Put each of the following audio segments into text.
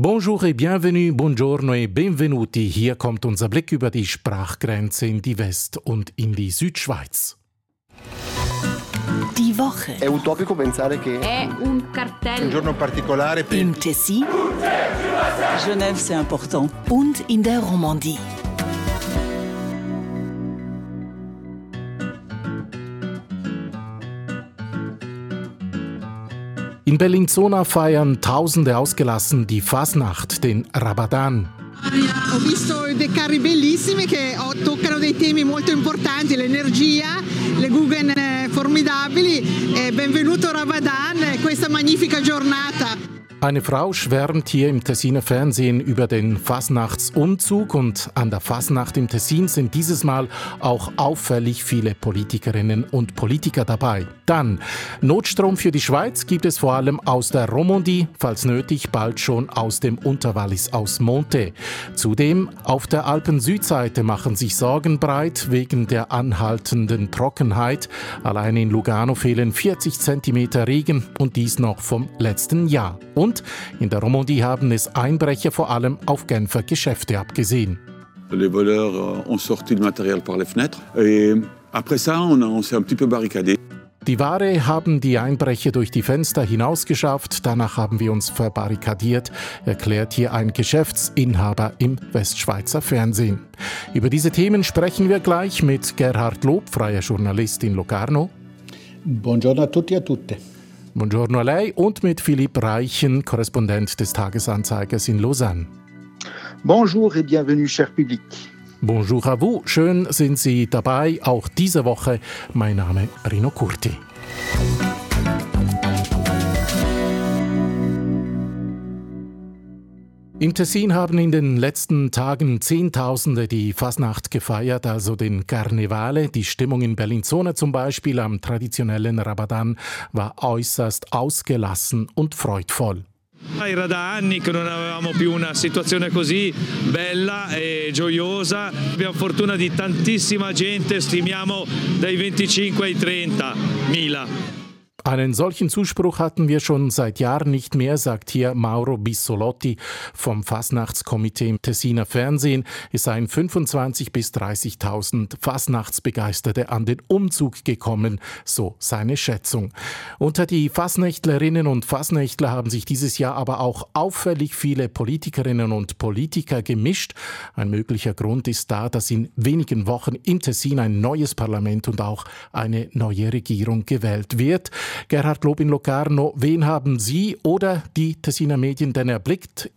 Bonjour et bienvenue, buongiorno e benvenuti. Hier kommt unser Blick über die Sprachgrenze in die West- und in die Südschweiz. Die Woche. È utopico pensare che È un cartello. Un giorno particolare per Im Tessin Genève, c'est important. und in der Romandie. In Bellinzona feiern Tausende ausgelassen die Fasnacht, den Ramadan. Ho visto dei carri bellissimi che oh, toccano dei temi molto importanti, l'energia, le Guggen eh, formidabili. E benvenuto Ramadan, eh, questa magnifica giornata. Eine Frau schwärmt hier im Tessiner Fernsehen über den Fasnachtsumzug und an der Fasnacht im Tessin sind dieses Mal auch auffällig viele Politikerinnen und Politiker dabei. Dann Notstrom für die Schweiz gibt es vor allem aus der Romandie, falls nötig bald schon aus dem Unterwallis aus Monte. Zudem auf der Alpen-Südseite machen sich Sorgen breit wegen der anhaltenden Trockenheit. Allein in Lugano fehlen 40 cm Regen und dies noch vom letzten Jahr. Und in der Romandie haben es Einbrecher vor allem auf Genfer Geschäfte abgesehen. Les voleurs euh, ont sorti le matériel par les fenêtres. Et après ça, on, on s'est un petit peu barricadé. Die Ware haben die Einbrecher durch die Fenster hinausgeschafft, danach haben wir uns verbarrikadiert, erklärt hier ein Geschäftsinhaber im Westschweizer Fernsehen. Über diese Themen sprechen wir gleich mit Gerhard Lob, freier Journalist in Locarno. Buongiorno a tutti e a tutte. Buongiorno a lei und mit Philipp Reichen, Korrespondent des Tagesanzeigers in Lausanne. Bonjour et bienvenue, cher public. Bonjour à vous, schön sind Sie dabei, auch diese Woche. Mein Name Rino Curti. Im Tessin haben in den letzten Tagen Zehntausende die Fasnacht gefeiert, also den Karnevale. Die Stimmung in Bellinzona zum Beispiel am traditionellen Ramadan war äußerst ausgelassen und freudvoll. Era da anni che non avevamo più una situazione così bella e gioiosa. Abbiamo fortuna di tantissima gente, stimiamo dai 25 ai 30 mila. Einen solchen Zuspruch hatten wir schon seit Jahren nicht mehr, sagt hier Mauro Bissolotti vom Fasnachtskomitee im Tessiner Fernsehen. Es seien 25.000 bis 30.000 Fasnachtsbegeisterte an den Umzug gekommen, so seine Schätzung. Unter die Fasnächtlerinnen und Fasnächtler haben sich dieses Jahr aber auch auffällig viele Politikerinnen und Politiker gemischt. Ein möglicher Grund ist da, dass in wenigen Wochen im Tessin ein neues Parlament und auch eine neue Regierung gewählt wird. Gerhard Lob in Locarno, wen haben Sie oder die Tessiner Medien denn erblickt?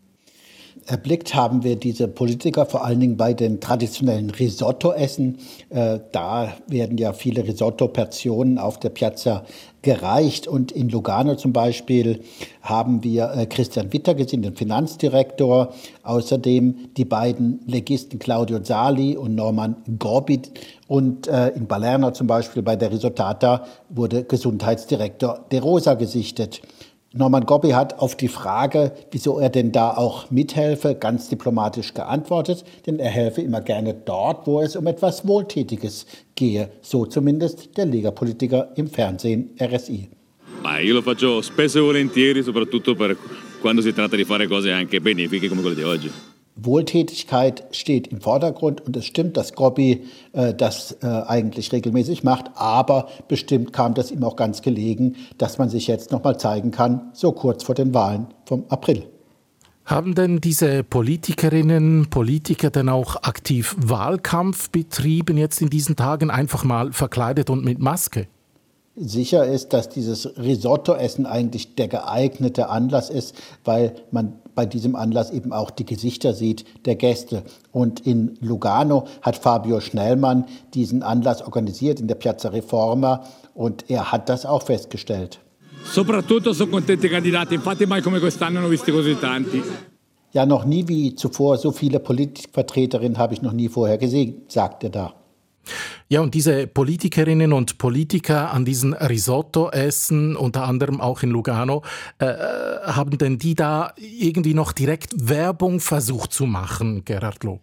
Erblickt haben wir diese Politiker vor allen Dingen bei den traditionellen Risotto-Essen. Äh, da werden ja viele Risotto-Portionen auf der Piazza gereicht. Und in Lugano zum Beispiel haben wir äh, Christian Witter gesehen, den Finanzdirektor. Außerdem die beiden Legisten Claudio Sali und Norman Gorbit. Und äh, in Palermo zum Beispiel bei der Risottata wurde Gesundheitsdirektor De Rosa gesichtet. Norman Gobbi hat auf die Frage, wieso er denn da auch mithelfe, ganz diplomatisch geantwortet, denn er helfe immer gerne dort, wo es um etwas Wohltätiges gehe. So zumindest der Lega-Politiker im Fernsehen RSI. Ma io lo faccio spesso e volentieri, soprattutto per quando si tratta di fare cose anche benefiche come quelle di oggi. Wohltätigkeit steht im Vordergrund und es stimmt, dass Gobbi äh, das äh, eigentlich regelmäßig macht, aber bestimmt kam das ihm auch ganz gelegen, dass man sich jetzt noch mal zeigen kann, so kurz vor den Wahlen vom April. Haben denn diese Politikerinnen, Politiker denn auch aktiv Wahlkampf betrieben jetzt in diesen Tagen, einfach mal verkleidet und mit Maske? Sicher ist, dass dieses Risotto-Essen eigentlich der geeignete Anlass ist, weil man bei diesem Anlass eben auch die Gesichter sieht der Gäste. Und in Lugano hat Fabio Schnellmann diesen Anlass organisiert in der Piazza Reforma und er hat das auch festgestellt. Soprattutto sono contenti i candidati, infatti mai come quest'anno ne ho visti così tanti. Ja, noch nie wie zuvor so viele Politikvertreterinnen habe ich noch nie vorher gesehen, sagt er da. Ja, und diese Politikerinnen und Politiker an diesen Risotto-Essen, unter anderem auch in Lugano, äh, haben denn die da irgendwie noch direkt Werbung versucht zu machen, Gerhard Lob?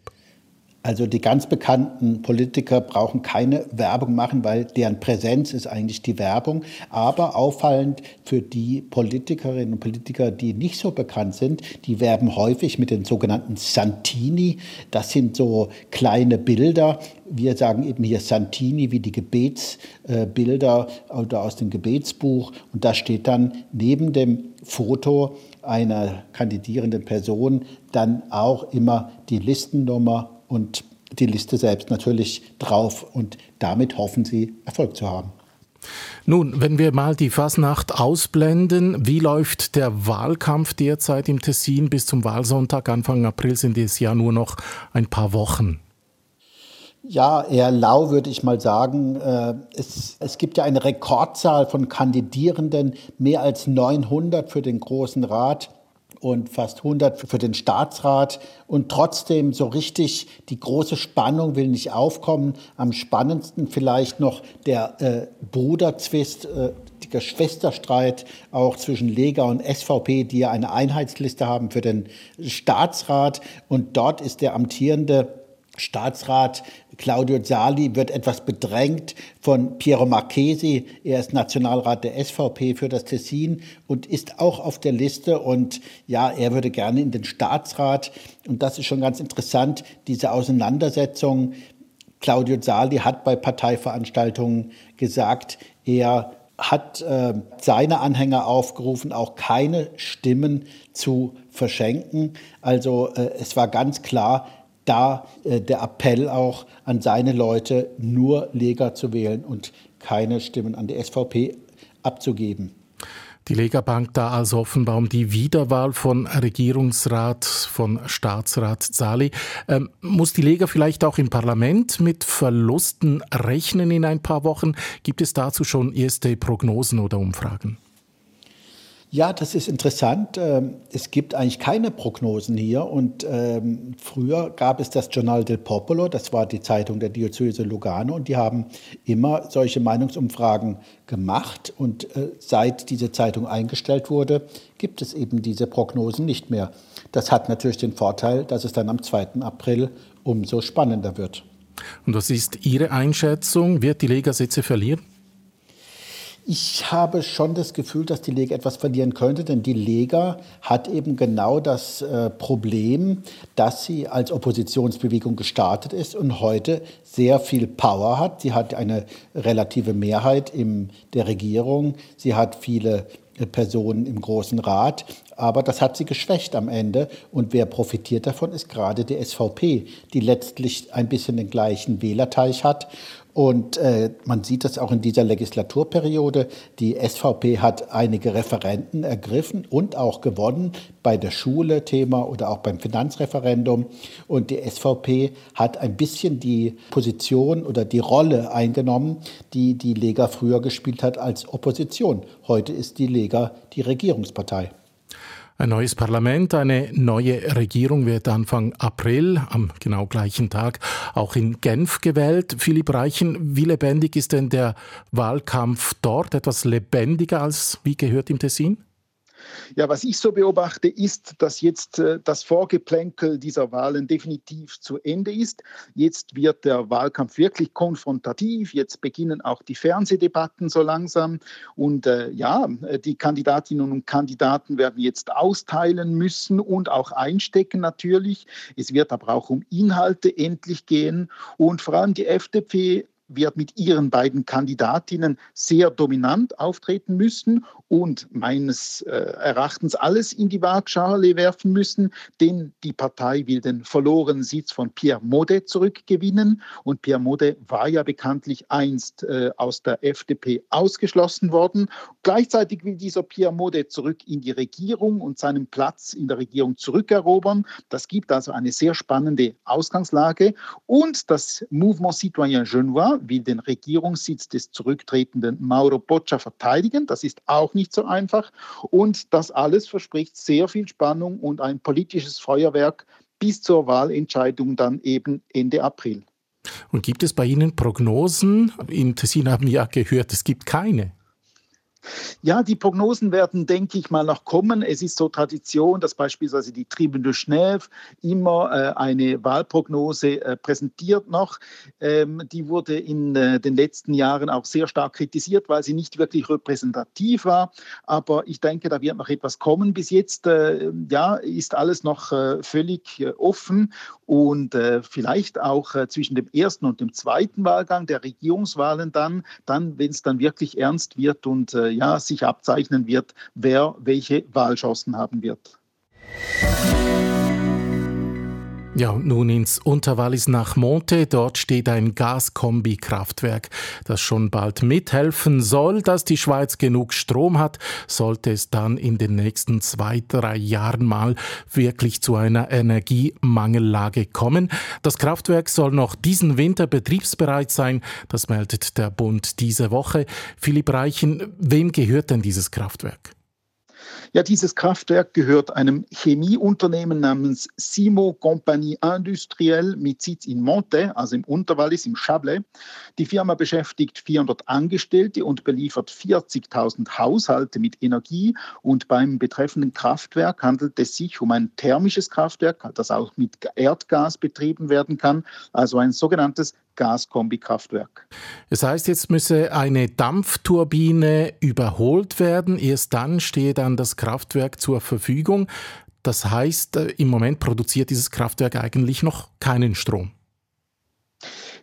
Also die ganz bekannten Politiker brauchen keine Werbung machen, weil deren Präsenz ist eigentlich die Werbung. Aber auffallend für die Politikerinnen und Politiker, die nicht so bekannt sind, die werben häufig mit den sogenannten Santini. Das sind so kleine Bilder. Wir sagen eben hier Santini wie die Gebetsbilder oder aus dem Gebetsbuch. Und da steht dann neben dem Foto einer kandidierenden Person dann auch immer die Listennummer und die Liste selbst natürlich drauf und damit hoffen sie, Erfolg zu haben. Nun, wenn wir mal die Fasnacht ausblenden, wie läuft der Wahlkampf derzeit im Tessin bis zum Wahlsonntag? Anfang April sind es ja nur noch ein paar Wochen. Ja, eher lau würde ich mal sagen. Äh, es, es gibt ja eine Rekordzahl von Kandidierenden, mehr als 900 für den Großen Rat und fast 100 für den Staatsrat. Und trotzdem so richtig die große Spannung will nicht aufkommen. Am spannendsten vielleicht noch der äh, Bruderzwist, äh, der Geschwisterstreit auch zwischen Lega und SVP, die ja eine Einheitsliste haben für den Staatsrat. Und dort ist der amtierende Staatsrat Claudio Zali wird etwas bedrängt von Piero Marchesi. Er ist Nationalrat der SVP für das Tessin und ist auch auf der Liste. Und ja, er würde gerne in den Staatsrat. Und das ist schon ganz interessant, diese Auseinandersetzung. Claudio Zali hat bei Parteiveranstaltungen gesagt, er hat äh, seine Anhänger aufgerufen, auch keine Stimmen zu verschenken. Also äh, es war ganz klar, da äh, der Appell auch an seine Leute, nur Lega zu wählen und keine Stimmen an die SVP abzugeben. Die Lega bangt da also offenbar um die Wiederwahl von Regierungsrat, von Staatsrat Zali. Ähm, muss die Lega vielleicht auch im Parlament mit Verlusten rechnen in ein paar Wochen? Gibt es dazu schon erste Prognosen oder Umfragen? Ja, das ist interessant. Ähm, es gibt eigentlich keine Prognosen hier. Und ähm, früher gab es das Journal del Popolo, das war die Zeitung der Diözese Lugano, und die haben immer solche Meinungsumfragen gemacht. Und äh, seit diese Zeitung eingestellt wurde, gibt es eben diese Prognosen nicht mehr. Das hat natürlich den Vorteil, dass es dann am 2. April umso spannender wird. Und was ist Ihre Einschätzung? Wird die Lega Sitze verlieren? Ich habe schon das Gefühl, dass die Lega etwas verlieren könnte, denn die Lega hat eben genau das äh, Problem, dass sie als Oppositionsbewegung gestartet ist und heute sehr viel Power hat. Sie hat eine relative Mehrheit in der Regierung. Sie hat viele äh, Personen im Großen Rat, aber das hat sie geschwächt am Ende. Und wer profitiert davon, ist gerade die SVP, die letztlich ein bisschen den gleichen Wählerteich hat und äh, man sieht das auch in dieser Legislaturperiode. Die SVP hat einige Referenten ergriffen und auch gewonnen bei der Schule-Thema oder auch beim Finanzreferendum. Und die SVP hat ein bisschen die Position oder die Rolle eingenommen, die die Lega früher gespielt hat als Opposition. Heute ist die Lega die Regierungspartei. Ein neues Parlament, eine neue Regierung wird Anfang April, am genau gleichen Tag, auch in Genf gewählt. Philipp Reichen, wie lebendig ist denn der Wahlkampf dort? Etwas lebendiger als wie gehört im Tessin? Ja, was ich so beobachte, ist, dass jetzt äh, das Vorgeplänkel dieser Wahlen definitiv zu Ende ist. Jetzt wird der Wahlkampf wirklich konfrontativ. Jetzt beginnen auch die Fernsehdebatten so langsam. Und äh, ja, die Kandidatinnen und Kandidaten werden jetzt austeilen müssen und auch einstecken natürlich. Es wird aber auch um Inhalte endlich gehen. Und vor allem die FDP wird mit ihren beiden Kandidatinnen sehr dominant auftreten müssen und meines äh, Erachtens alles in die Waagschale werfen müssen, denn die Partei will den verlorenen Sitz von Pierre Modet zurückgewinnen und Pierre Modet war ja bekanntlich einst äh, aus der FDP ausgeschlossen worden. Gleichzeitig will dieser Pierre Modet zurück in die Regierung und seinen Platz in der Regierung zurückerobern. Das gibt also eine sehr spannende Ausgangslage und das Mouvement Citoyen Genois will den Regierungssitz des zurücktretenden Mauro Boccia verteidigen. Das ist auch nicht so einfach. Und das alles verspricht sehr viel Spannung und ein politisches Feuerwerk bis zur Wahlentscheidung dann eben Ende April. Und gibt es bei Ihnen Prognosen? Im Tessin haben wir ja gehört, es gibt keine. Ja, die Prognosen werden, denke ich mal, noch kommen. Es ist so Tradition, dass beispielsweise die Tribune de Schnève immer äh, eine Wahlprognose äh, präsentiert noch. Ähm, die wurde in äh, den letzten Jahren auch sehr stark kritisiert, weil sie nicht wirklich repräsentativ war. Aber ich denke, da wird noch etwas kommen. Bis jetzt äh, ja, ist alles noch äh, völlig äh, offen und vielleicht auch zwischen dem ersten und dem zweiten Wahlgang der Regierungswahlen dann, dann wenn es dann wirklich ernst wird und ja, sich abzeichnen wird, wer welche Wahlchancen haben wird. Ja, und nun ins Unterwallis nach Monte. Dort steht ein Gaskombi-Kraftwerk, das schon bald mithelfen soll, dass die Schweiz genug Strom hat, sollte es dann in den nächsten zwei, drei Jahren mal wirklich zu einer Energiemangellage kommen. Das Kraftwerk soll noch diesen Winter betriebsbereit sein. Das meldet der Bund diese Woche. Philipp Reichen, wem gehört denn dieses Kraftwerk? Ja, dieses Kraftwerk gehört einem Chemieunternehmen namens Simo Compagnie Industrielle mit Sitz in Monte, also im Unterwallis, im Chablais. Die Firma beschäftigt 400 Angestellte und beliefert 40.000 Haushalte mit Energie. Und beim betreffenden Kraftwerk handelt es sich um ein thermisches Kraftwerk, das auch mit Erdgas betrieben werden kann, also ein sogenanntes Gaskombikraftwerk. Es heißt, jetzt müsse eine Dampfturbine überholt werden. Erst dann stehe dann das Kraftwerk zur Verfügung. Das heißt, äh, im Moment produziert dieses Kraftwerk eigentlich noch keinen Strom.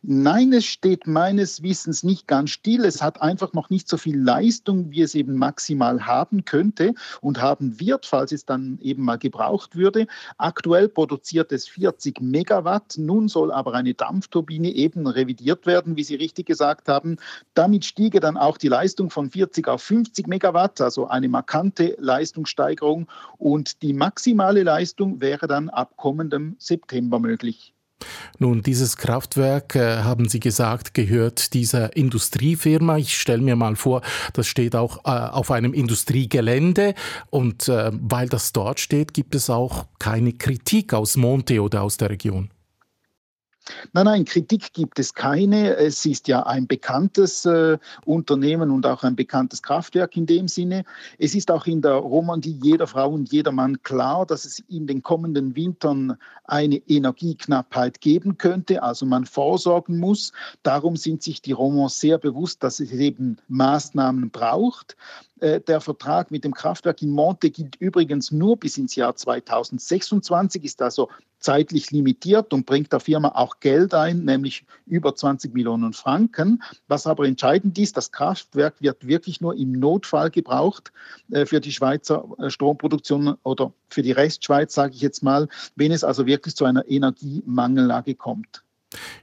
Nein, es steht meines Wissens nicht ganz still. Es hat einfach noch nicht so viel Leistung, wie es eben maximal haben könnte und haben wird, falls es dann eben mal gebraucht würde. Aktuell produziert es 40 Megawatt. Nun soll aber eine Dampfturbine eben revidiert werden, wie Sie richtig gesagt haben. Damit stiege dann auch die Leistung von 40 auf 50 Megawatt, also eine markante Leistungssteigerung. Und die maximale Leistung wäre dann ab kommendem September möglich. Nun, dieses Kraftwerk, äh, haben Sie gesagt, gehört dieser Industriefirma. Ich stelle mir mal vor, das steht auch äh, auf einem Industriegelände und äh, weil das dort steht, gibt es auch keine Kritik aus Monte oder aus der Region. Nein, nein, Kritik gibt es keine. Es ist ja ein bekanntes äh, Unternehmen und auch ein bekanntes Kraftwerk in dem Sinne. Es ist auch in der Romandie jeder Frau und jeder Mann klar, dass es in den kommenden Wintern eine Energieknappheit geben könnte, also man vorsorgen muss. Darum sind sich die Romans sehr bewusst, dass es eben Maßnahmen braucht. Äh, der Vertrag mit dem Kraftwerk in Monte gilt übrigens nur bis ins Jahr 2026, ist also zeitlich limitiert und bringt der Firma auch Geld ein, nämlich über 20 Millionen Franken. Was aber entscheidend ist, das Kraftwerk wird wirklich nur im Notfall gebraucht äh, für die Schweizer äh, Stromproduktion oder für die Restschweiz, sage ich jetzt mal, wenn es also wirklich zu einer Energiemangellage kommt.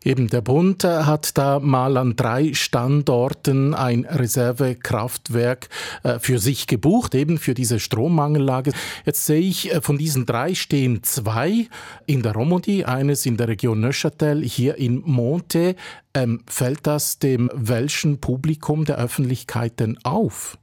Eben, der Bund hat da mal an drei Standorten ein Reservekraftwerk äh, für sich gebucht, eben für diese Strommangellage. Jetzt sehe ich, äh, von diesen drei stehen zwei in der Romandie, eines in der Region Neuchâtel, hier in Monte. Ähm, fällt das dem welschen Publikum der Öffentlichkeit denn auf?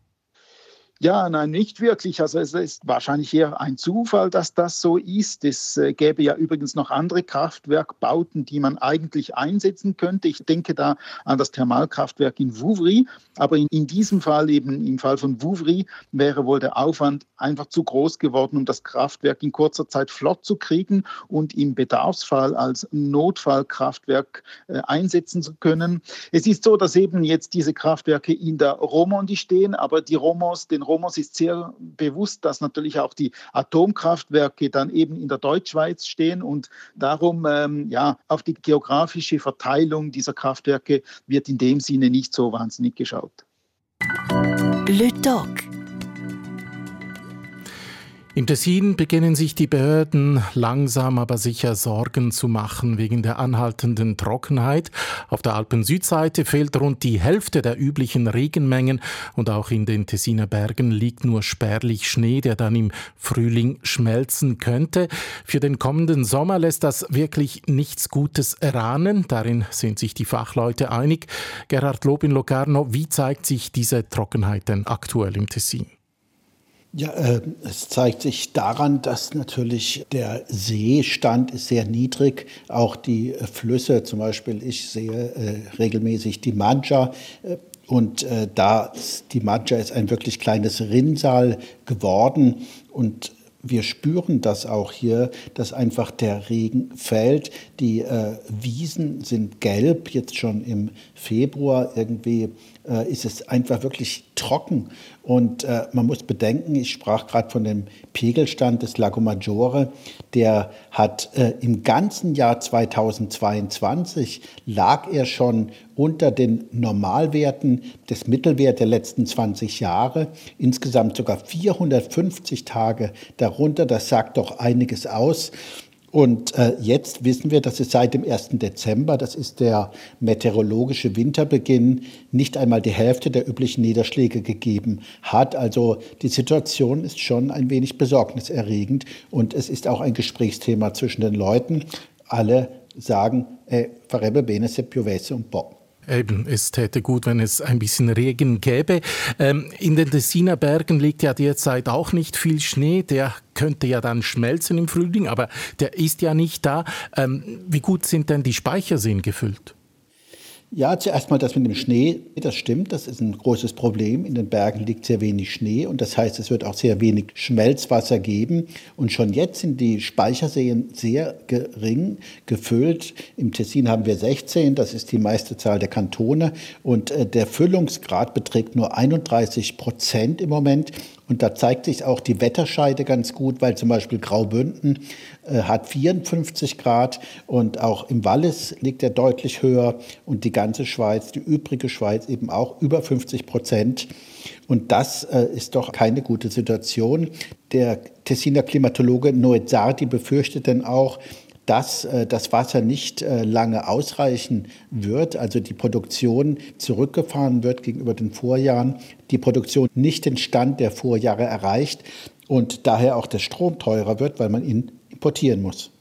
Ja, nein, nicht wirklich. Also es ist wahrscheinlich eher ein Zufall, dass das so ist. Es äh, gäbe ja übrigens noch andere Kraftwerkbauten, die man eigentlich einsetzen könnte. Ich denke da an das Thermalkraftwerk in Vouvry. Aber in, in diesem Fall, eben im Fall von Vouvry, wäre wohl der Aufwand einfach zu groß geworden, um das Kraftwerk in kurzer Zeit flott zu kriegen und im Bedarfsfall als Notfallkraftwerk äh, einsetzen zu können. Es ist so, dass eben jetzt diese Kraftwerke in der Romandie stehen, aber die Romans, den Romos ist sehr bewusst, dass natürlich auch die Atomkraftwerke dann eben in der Deutschschweiz stehen und darum ähm, ja auf die geografische Verteilung dieser Kraftwerke wird in dem Sinne nicht so wahnsinnig geschaut. Le Doc. Im Tessin beginnen sich die Behörden langsam aber sicher Sorgen zu machen wegen der anhaltenden Trockenheit. Auf der Alpen-Südseite fehlt rund die Hälfte der üblichen Regenmengen und auch in den Tessiner Bergen liegt nur spärlich Schnee, der dann im Frühling schmelzen könnte. Für den kommenden Sommer lässt das wirklich nichts Gutes erahnen. Darin sind sich die Fachleute einig. Gerhard Lob in Locarno, wie zeigt sich diese Trockenheit denn aktuell im Tessin? Ja, äh, es zeigt sich daran, dass natürlich der Seestand ist sehr niedrig. Auch die äh, Flüsse, zum Beispiel, ich sehe äh, regelmäßig die Mancha. Äh, Und äh, da die Maggia ist ein wirklich kleines Rinnsal geworden und wir spüren das auch hier, dass einfach der Regen fällt. Die äh, Wiesen sind gelb, jetzt schon im Februar irgendwie äh, ist es einfach wirklich trocken. Und äh, man muss bedenken, ich sprach gerade von dem Pegelstand des Lago Maggiore, der hat äh, im ganzen Jahr 2022 lag er schon unter den Normalwerten des Mittelwert der letzten 20 Jahre. Insgesamt sogar 450 Tage darunter. Das sagt doch einiges aus. Und äh, jetzt wissen wir, dass es seit dem 1. Dezember, das ist der meteorologische Winterbeginn, nicht einmal die Hälfte der üblichen Niederschläge gegeben hat. Also die Situation ist schon ein wenig besorgniserregend und es ist auch ein Gesprächsthema zwischen den Leuten. Alle sagen, eh, farebbe bene se piovesse un po'. Eben, es täte gut, wenn es ein bisschen Regen gäbe. Ähm, in den Tessiner Bergen liegt ja derzeit auch nicht viel Schnee. Der könnte ja dann schmelzen im Frühling, aber der ist ja nicht da. Ähm, wie gut sind denn die Speicherseen gefüllt? Ja, zuerst mal das mit dem Schnee, das stimmt, das ist ein großes Problem. In den Bergen liegt sehr wenig Schnee und das heißt, es wird auch sehr wenig Schmelzwasser geben. Und schon jetzt sind die Speicherseen sehr gering gefüllt. Im Tessin haben wir 16, das ist die meiste Zahl der Kantone und äh, der Füllungsgrad beträgt nur 31 Prozent im Moment. Und da zeigt sich auch die Wetterscheide ganz gut, weil zum Beispiel Graubünden äh, hat 54 Grad und auch im Wallis liegt er deutlich höher und die ganze Schweiz, die übrige Schweiz eben auch über 50 Prozent. Und das äh, ist doch keine gute Situation. Der Tessiner Klimatologe Noet Sardi befürchtet denn auch, dass äh, das Wasser nicht äh, lange ausreichen wird, also die Produktion zurückgefahren wird gegenüber den Vorjahren, die Produktion nicht den Stand der Vorjahre erreicht und daher auch der Strom teurer wird, weil man ihn importieren muss.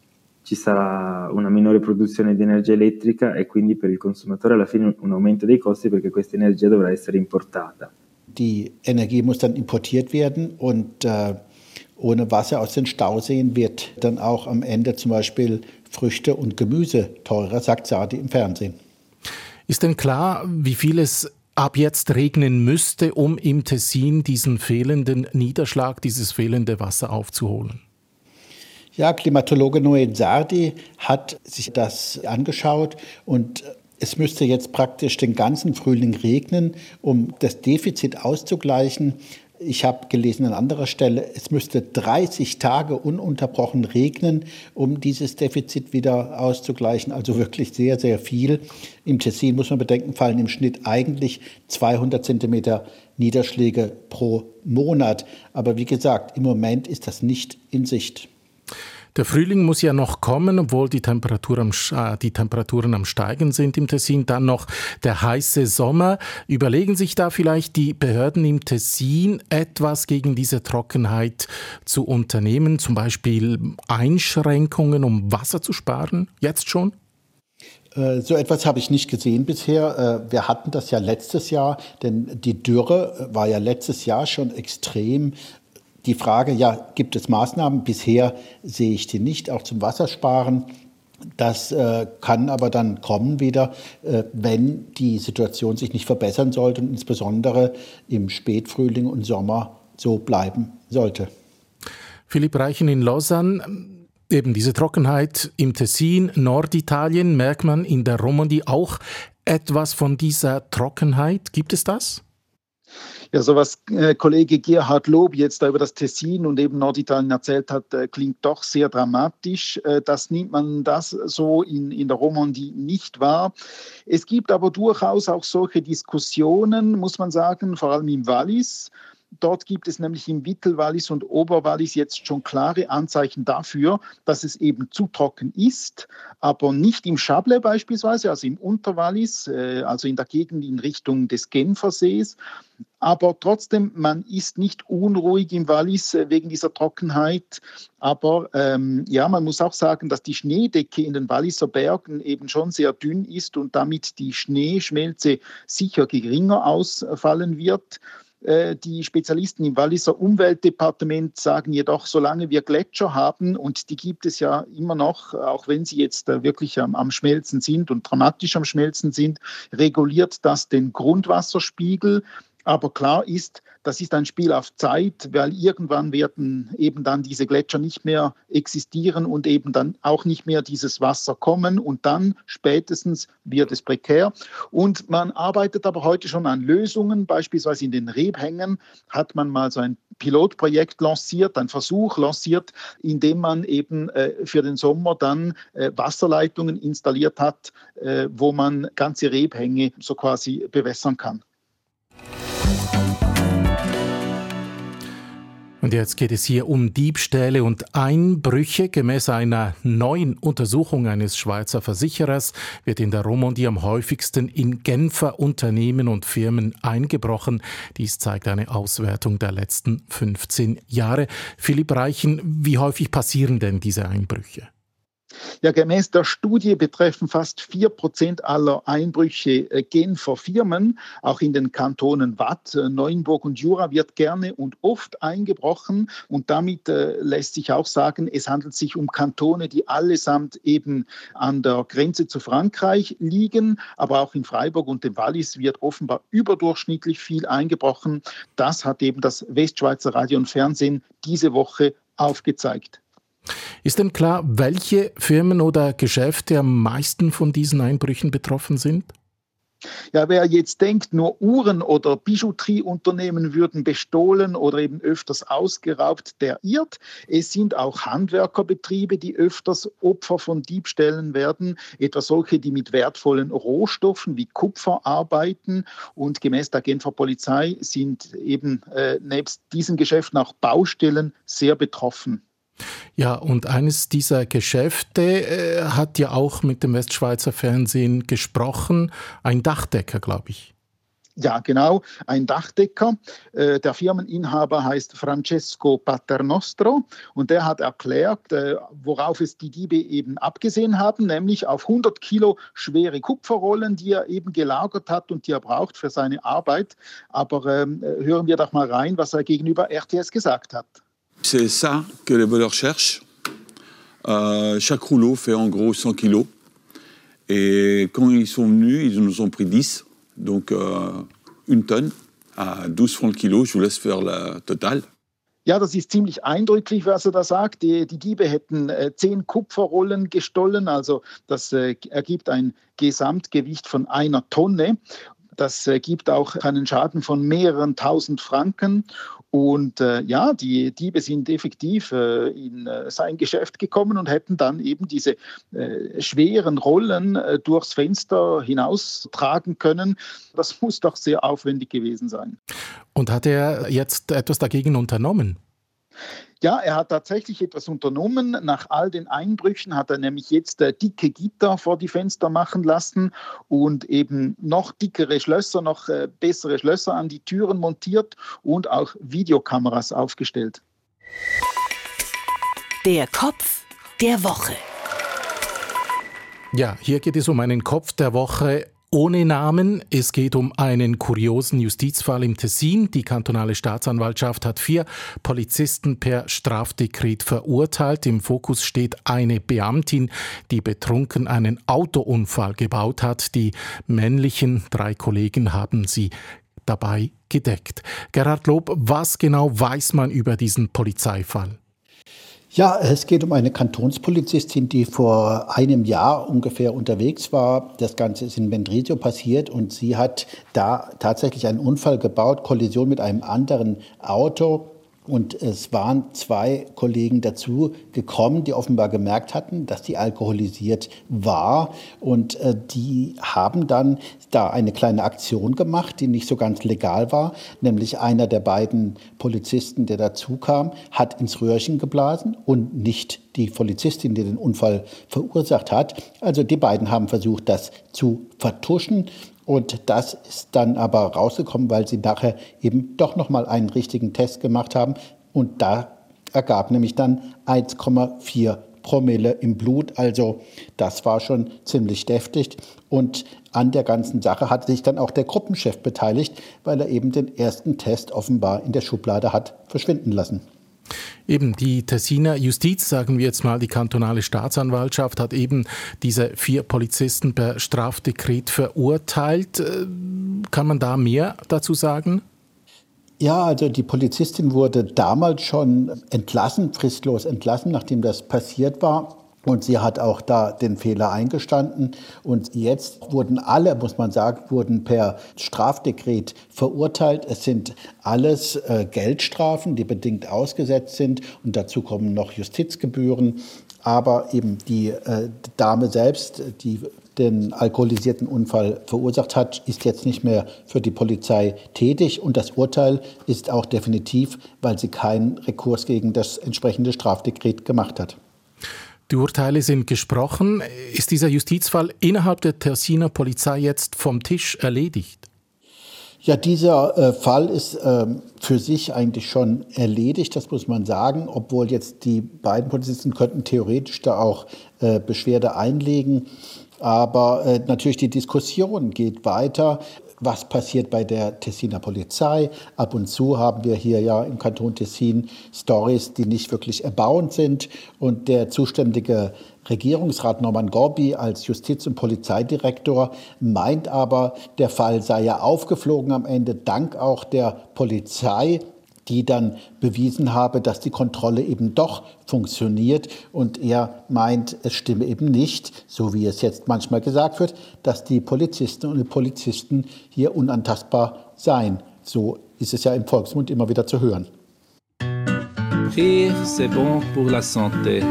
Ci sarà una minore produzione di energia elettrica e quindi per il consumatore alla fine un aumento dei costi perché questa energia dovrà essere importata. Die Energie muss dann importiert werden und äh, ohne Wasser aus den Stauseen wird dann auch am Ende zum Beispiel Früchte und Gemüse teurer, sagt Sadi im Fernsehen. Ist denn klar, wie viel es ab jetzt regnen müsste, um im Tessin diesen fehlenden Niederschlag, dieses fehlende Wasser aufzuholen? Ja, Klimatologe Noel Sardi hat sich das angeschaut und es müsste jetzt praktisch den ganzen Frühling regnen, um das Defizit auszugleichen. Ich habe gelesen an anderer Stelle, es müsste 30 Tage ununterbrochen regnen, um dieses Defizit wieder auszugleichen. Also wirklich sehr, sehr viel. Im Tessin muss man bedenken, fallen im Schnitt eigentlich 200 Zentimeter Niederschläge pro Monat. Aber wie gesagt, im Moment ist das nicht in Sicht. Der Frühling muss ja noch kommen, obwohl die, Temperatur am, äh, die Temperaturen am Steigen sind im Tessin. Dann noch der heiße Sommer. Überlegen sich da vielleicht die Behörden im Tessin etwas gegen diese Trockenheit zu unternehmen, zum Beispiel Einschränkungen, um Wasser zu sparen? Jetzt schon? Äh, so etwas habe ich nicht gesehen bisher. Äh, wir hatten das ja letztes Jahr, denn die Dürre war ja letztes Jahr schon extrem die Frage, ja, gibt es Maßnahmen? Bisher sehe ich die nicht, auch zum Wassersparen. Das äh, kann aber dann kommen wieder, äh, wenn die Situation sich nicht verbessern sollte und insbesondere im Spätfrühling und Sommer so bleiben sollte. Philipp Reichen in Lausanne. Eben diese Trockenheit im Tessin, Norditalien, merkt man in der Romandie auch etwas von dieser Trockenheit. Gibt es das? Ja, so was äh, Kollege Gerhard Lob jetzt da über das Tessin und eben Norditalien erzählt hat, äh, klingt doch sehr dramatisch. Äh, das nimmt man das so in, in der Romandie nicht wahr. Es gibt aber durchaus auch solche Diskussionen, muss man sagen, vor allem im Wallis. Dort gibt es nämlich im Mittelwallis und Oberwallis jetzt schon klare Anzeichen dafür, dass es eben zu trocken ist, aber nicht im Chablais beispielsweise, also im Unterwallis, äh, also in der Gegend in Richtung des Genfersees. Aber trotzdem, man ist nicht unruhig im Wallis äh, wegen dieser Trockenheit. Aber ähm, ja, man muss auch sagen, dass die Schneedecke in den Walliser Bergen eben schon sehr dünn ist und damit die Schneeschmelze sicher geringer ausfallen wird. Äh, die Spezialisten im Walliser Umweltdepartement sagen jedoch, solange wir Gletscher haben, und die gibt es ja immer noch, auch wenn sie jetzt äh, wirklich am, am Schmelzen sind und dramatisch am Schmelzen sind, reguliert das den Grundwasserspiegel. Aber klar ist, das ist ein Spiel auf Zeit, weil irgendwann werden eben dann diese Gletscher nicht mehr existieren und eben dann auch nicht mehr dieses Wasser kommen und dann spätestens wird es prekär. Und man arbeitet aber heute schon an Lösungen, beispielsweise in den Rebhängen hat man mal so ein Pilotprojekt lanciert, ein Versuch lanciert, in dem man eben äh, für den Sommer dann äh, Wasserleitungen installiert hat, äh, wo man ganze Rebhänge so quasi bewässern kann. Und jetzt geht es hier um Diebstähle und Einbrüche. Gemäß einer neuen Untersuchung eines Schweizer Versicherers wird in der Romandie am häufigsten in Genfer Unternehmen und Firmen eingebrochen. Dies zeigt eine Auswertung der letzten 15 Jahre. Philipp Reichen, wie häufig passieren denn diese Einbrüche? Ja, gemäß der Studie betreffen fast 4 Prozent aller Einbrüche äh, Genfer Firmen. Auch in den Kantonen Watt, äh, Neuenburg und Jura wird gerne und oft eingebrochen. Und damit äh, lässt sich auch sagen, es handelt sich um Kantone, die allesamt eben an der Grenze zu Frankreich liegen. Aber auch in Freiburg und dem Wallis wird offenbar überdurchschnittlich viel eingebrochen. Das hat eben das Westschweizer Radio und Fernsehen diese Woche aufgezeigt. Ist denn klar, welche Firmen oder Geschäfte am meisten von diesen Einbrüchen betroffen sind? Ja, wer jetzt denkt, nur Uhren- oder Bijouterieunternehmen würden bestohlen oder eben öfters ausgeraubt, der irrt. Es sind auch Handwerkerbetriebe, die öfters Opfer von Diebstählen werden, etwa solche, die mit wertvollen Rohstoffen wie Kupfer arbeiten. Und gemäß der Genfer Polizei sind eben äh, nebst diesen Geschäften auch Baustellen sehr betroffen. Ja, und eines dieser Geschäfte äh, hat ja auch mit dem Westschweizer Fernsehen gesprochen. Ein Dachdecker, glaube ich. Ja, genau, ein Dachdecker. Äh, der Firmeninhaber heißt Francesco Paternostro und der hat erklärt, äh, worauf es die Diebe eben abgesehen haben, nämlich auf 100 Kilo schwere Kupferrollen, die er eben gelagert hat und die er braucht für seine Arbeit. Aber ähm, hören wir doch mal rein, was er gegenüber RTS gesagt hat. C'est ça que les voleurs cherchent. Euh, chaque rouleau fait en gros 100 kilos. Et quand ils sont venus, ils nous ont pris 10, donc euh, une tonne à 12 francs le kilo. Je vous laisse faire la totale. Ja, das ist ziemlich eindrücklich, was er da sagt. Die, die Diebe hätten äh, zehn Kupferrollen gestohlen, also das äh, ergibt ein Gesamtgewicht von einer Tonne. Das äh, gibt auch einen Schaden von mehreren tausend Franken. Und äh, ja, die Diebe sind effektiv äh, in äh, sein Geschäft gekommen und hätten dann eben diese äh, schweren Rollen äh, durchs Fenster hinaustragen können. Das muss doch sehr aufwendig gewesen sein. Und hat er jetzt etwas dagegen unternommen? Ja, er hat tatsächlich etwas unternommen. Nach all den Einbrüchen hat er nämlich jetzt äh, dicke Gitter vor die Fenster machen lassen und eben noch dickere Schlösser, noch äh, bessere Schlösser an die Türen montiert und auch Videokameras aufgestellt. Der Kopf der Woche. Ja, hier geht es um einen Kopf der Woche ohne Namen. Es geht um einen kuriosen Justizfall im Tessin. Die kantonale Staatsanwaltschaft hat vier Polizisten per Strafdekret verurteilt. Im Fokus steht eine Beamtin, die betrunken einen Autounfall gebaut hat. Die männlichen drei Kollegen haben sie dabei gedeckt. Gerhard Lob, was genau weiß man über diesen Polizeifall? Ja, es geht um eine Kantonspolizistin, die vor einem Jahr ungefähr unterwegs war. Das Ganze ist in Mendrisio passiert und sie hat da tatsächlich einen Unfall gebaut, Kollision mit einem anderen Auto. Und es waren zwei Kollegen dazu gekommen, die offenbar gemerkt hatten, dass die alkoholisiert war. Und äh, die haben dann da eine kleine Aktion gemacht, die nicht so ganz legal war. Nämlich einer der beiden Polizisten, der dazu kam, hat ins Röhrchen geblasen und nicht die Polizistin, die den Unfall verursacht hat. Also die beiden haben versucht, das zu vertuschen. Und das ist dann aber rausgekommen, weil sie nachher eben doch nochmal einen richtigen Test gemacht haben. Und da ergab nämlich dann 1,4 Promille im Blut. Also das war schon ziemlich deftig. Und an der ganzen Sache hat sich dann auch der Gruppenchef beteiligt, weil er eben den ersten Test offenbar in der Schublade hat verschwinden lassen. Eben die Tessiner Justiz, sagen wir jetzt mal, die kantonale Staatsanwaltschaft hat eben diese vier Polizisten per Strafdekret verurteilt. Äh, kann man da mehr dazu sagen? Ja, also die Polizistin wurde damals schon entlassen, fristlos entlassen, nachdem das passiert war. Und sie hat auch da den Fehler eingestanden. Und jetzt wurden alle, muss man sagen, wurden per Strafdekret verurteilt. Es sind alles äh, Geldstrafen, die bedingt ausgesetzt sind. Und dazu kommen noch Justizgebühren. Aber eben die äh, Dame selbst, die den alkoholisierten Unfall verursacht hat, ist jetzt nicht mehr für die Polizei tätig. Und das Urteil ist auch definitiv, weil sie keinen Rekurs gegen das entsprechende Strafdekret gemacht hat. Die Urteile sind gesprochen. Ist dieser Justizfall innerhalb der Tessiner Polizei jetzt vom Tisch erledigt? Ja, dieser äh, Fall ist äh, für sich eigentlich schon erledigt, das muss man sagen, obwohl jetzt die beiden Polizisten könnten theoretisch da auch äh, Beschwerde einlegen. Aber äh, natürlich die Diskussion geht weiter was passiert bei der Tessiner Polizei. Ab und zu haben wir hier ja im Kanton Tessin Stories, die nicht wirklich erbauend sind. Und der zuständige Regierungsrat Norman Gorbi als Justiz- und Polizeidirektor meint aber, der Fall sei ja aufgeflogen am Ende, dank auch der Polizei die dann bewiesen habe, dass die Kontrolle eben doch funktioniert. Und er meint, es stimme eben nicht, so wie es jetzt manchmal gesagt wird, dass die Polizistinnen und Polizisten hier unantastbar seien. So ist es ja im Volksmund immer wieder zu hören. Rire, c'est bon pour la santé.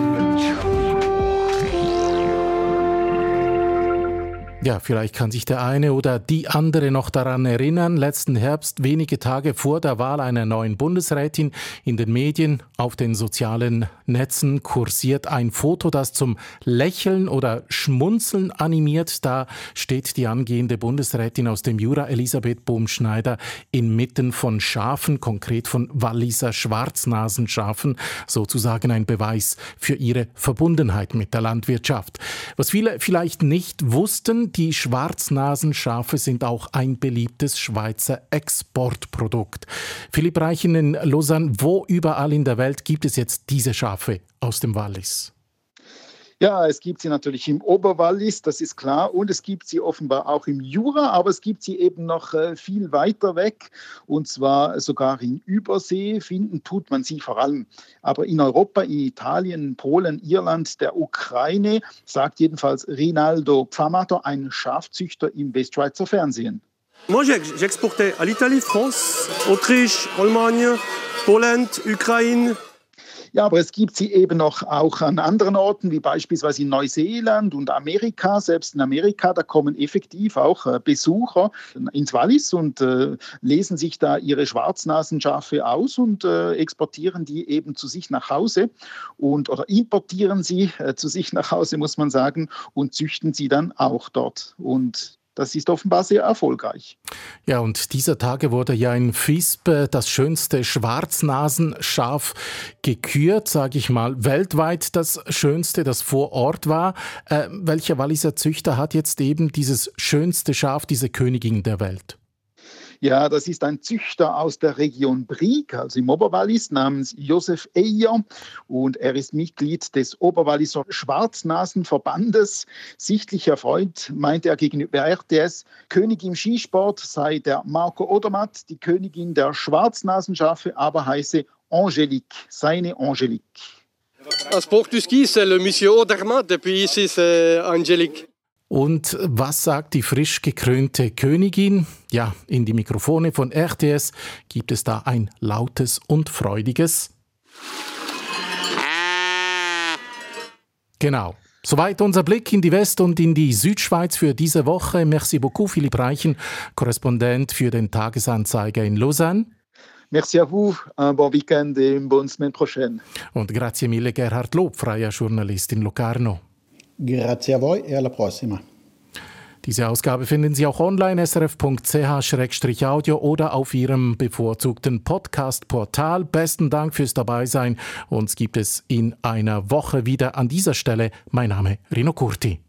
Ja, vielleicht kann sich der eine oder die andere noch daran erinnern. Letzten Herbst, wenige Tage vor der Wahl einer neuen Bundesrätin, in den Medien, auf den sozialen Netzen kursiert ein Foto, das zum Lächeln oder Schmunzeln animiert. Da steht die angehende Bundesrätin aus dem Jura, Elisabeth Bohmschneider, inmitten von Schafen, konkret von Walliser Schwarznasenschafen, sozusagen ein Beweis für ihre Verbundenheit mit der Landwirtschaft. Was viele vielleicht nicht wussten, die Schwarznasenschafe sind auch ein beliebtes Schweizer Exportprodukt. Philipp Reichen in Lausanne, wo überall in der Welt gibt es jetzt diese Schafe aus dem Wallis? Ja, es gibt sie natürlich im Oberwallis, das ist klar, und es gibt sie offenbar auch im Jura, aber es gibt sie eben noch äh, viel weiter weg, und zwar sogar in Übersee. Finden tut man sie vor allem. Aber in Europa, in Italien, Polen, Irland, der Ukraine, sagt jedenfalls Rinaldo Pfamato, ein Schafzüchter im Westschweizer Fernsehen. Moi, j'exportais à l'Italie, France, Autriche, Allemagne, Polen, Ukraine, ja, aber es gibt sie eben noch auch an anderen Orten, wie beispielsweise in Neuseeland und Amerika. Selbst in Amerika, da kommen effektiv auch äh, Besucher ins Wallis und äh, lesen sich da ihre Schwarznasenschafe aus und äh, exportieren die eben zu sich nach Hause und oder importieren sie zu sich nach Hause, muss man sagen, und züchten sie dann auch dort. Und das ist offenbar sehr erfolgreich. Ja, und dieser Tage wurde ja in Fispe das schönste Schwarznasenschaf gekürt, sage ich mal, weltweit das schönste, das vor Ort war. Äh, welcher Walliser Züchter hat jetzt eben dieses schönste Schaf, diese Königin der Welt? Ja, das ist ein Züchter aus der Region Brieg, also im Oberwallis, namens Josef Eyer. Und er ist Mitglied des Oberwalliser Schwarznasenverbandes. Sichtlich erfreut meinte er gegenüber RTS, König im Skisport sei der Marco Odermatt, die Königin der Schwarznasenschafe aber heiße Angelique, seine Angelique. Un sport du ski, c'est le monsieur Odermatt, et puis ici c'est Angelique. Und was sagt die frisch gekrönte Königin? Ja, in die Mikrofone von RTS gibt es da ein lautes und freudiges. Genau. Soweit unser Blick in die West- und in die Südschweiz für diese Woche. Merci beaucoup, Philipp Reichen, Korrespondent für den Tagesanzeiger in Lausanne. Merci à vous, un bon week-end et une bonne semaine prochaine. Und grazie mille Gerhard Lob, freier Journalist in Locarno. Grazie a voi e alla prossima. Diese Ausgabe finden Sie auch online srf.ch-audio oder auf Ihrem bevorzugten Podcast-Portal. Besten Dank fürs Dabeisein. Uns gibt es in einer Woche wieder an dieser Stelle. Mein Name Rino Curti.